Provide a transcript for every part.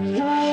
嗯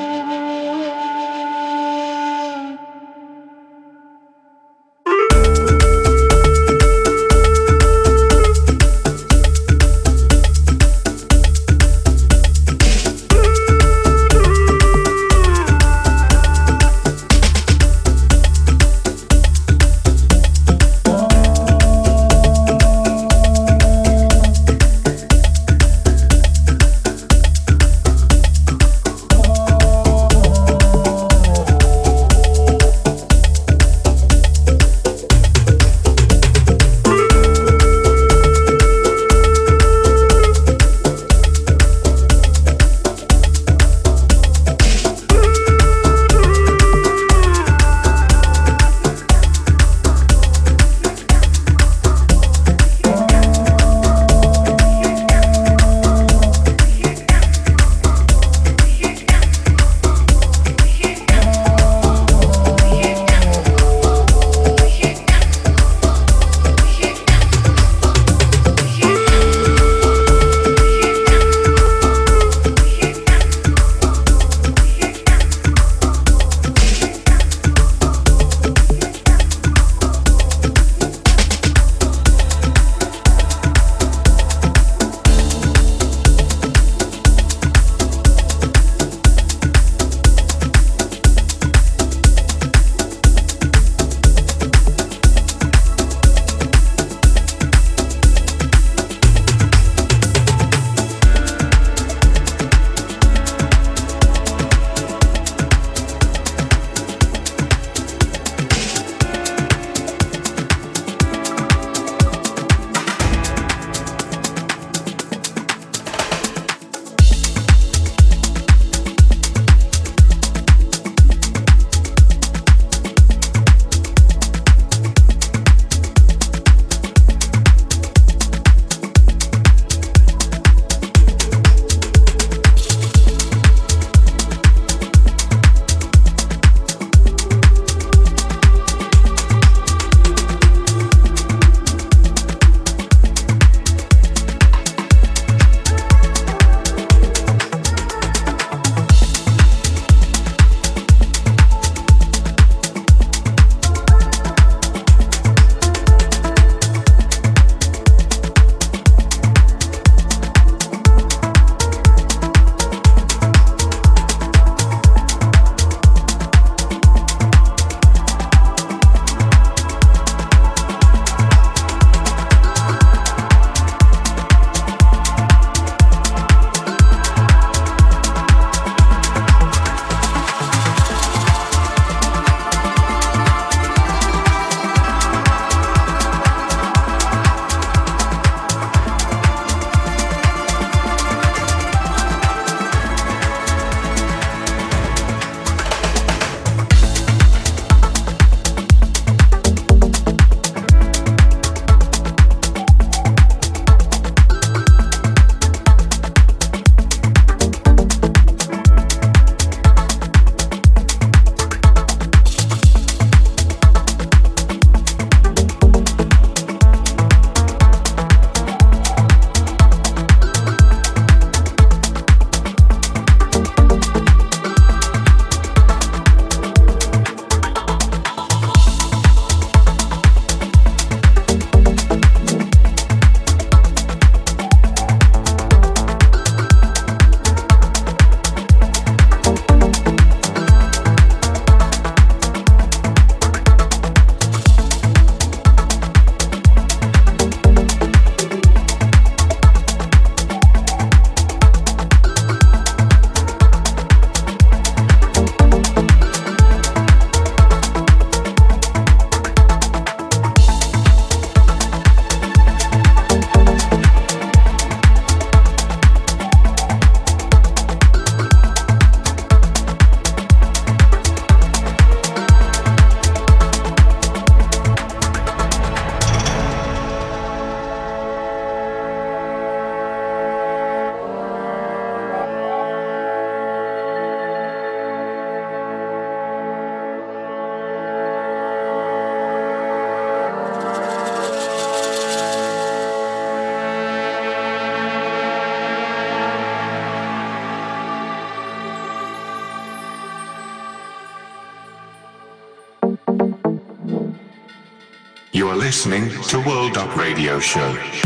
listening to World Up Radio Show.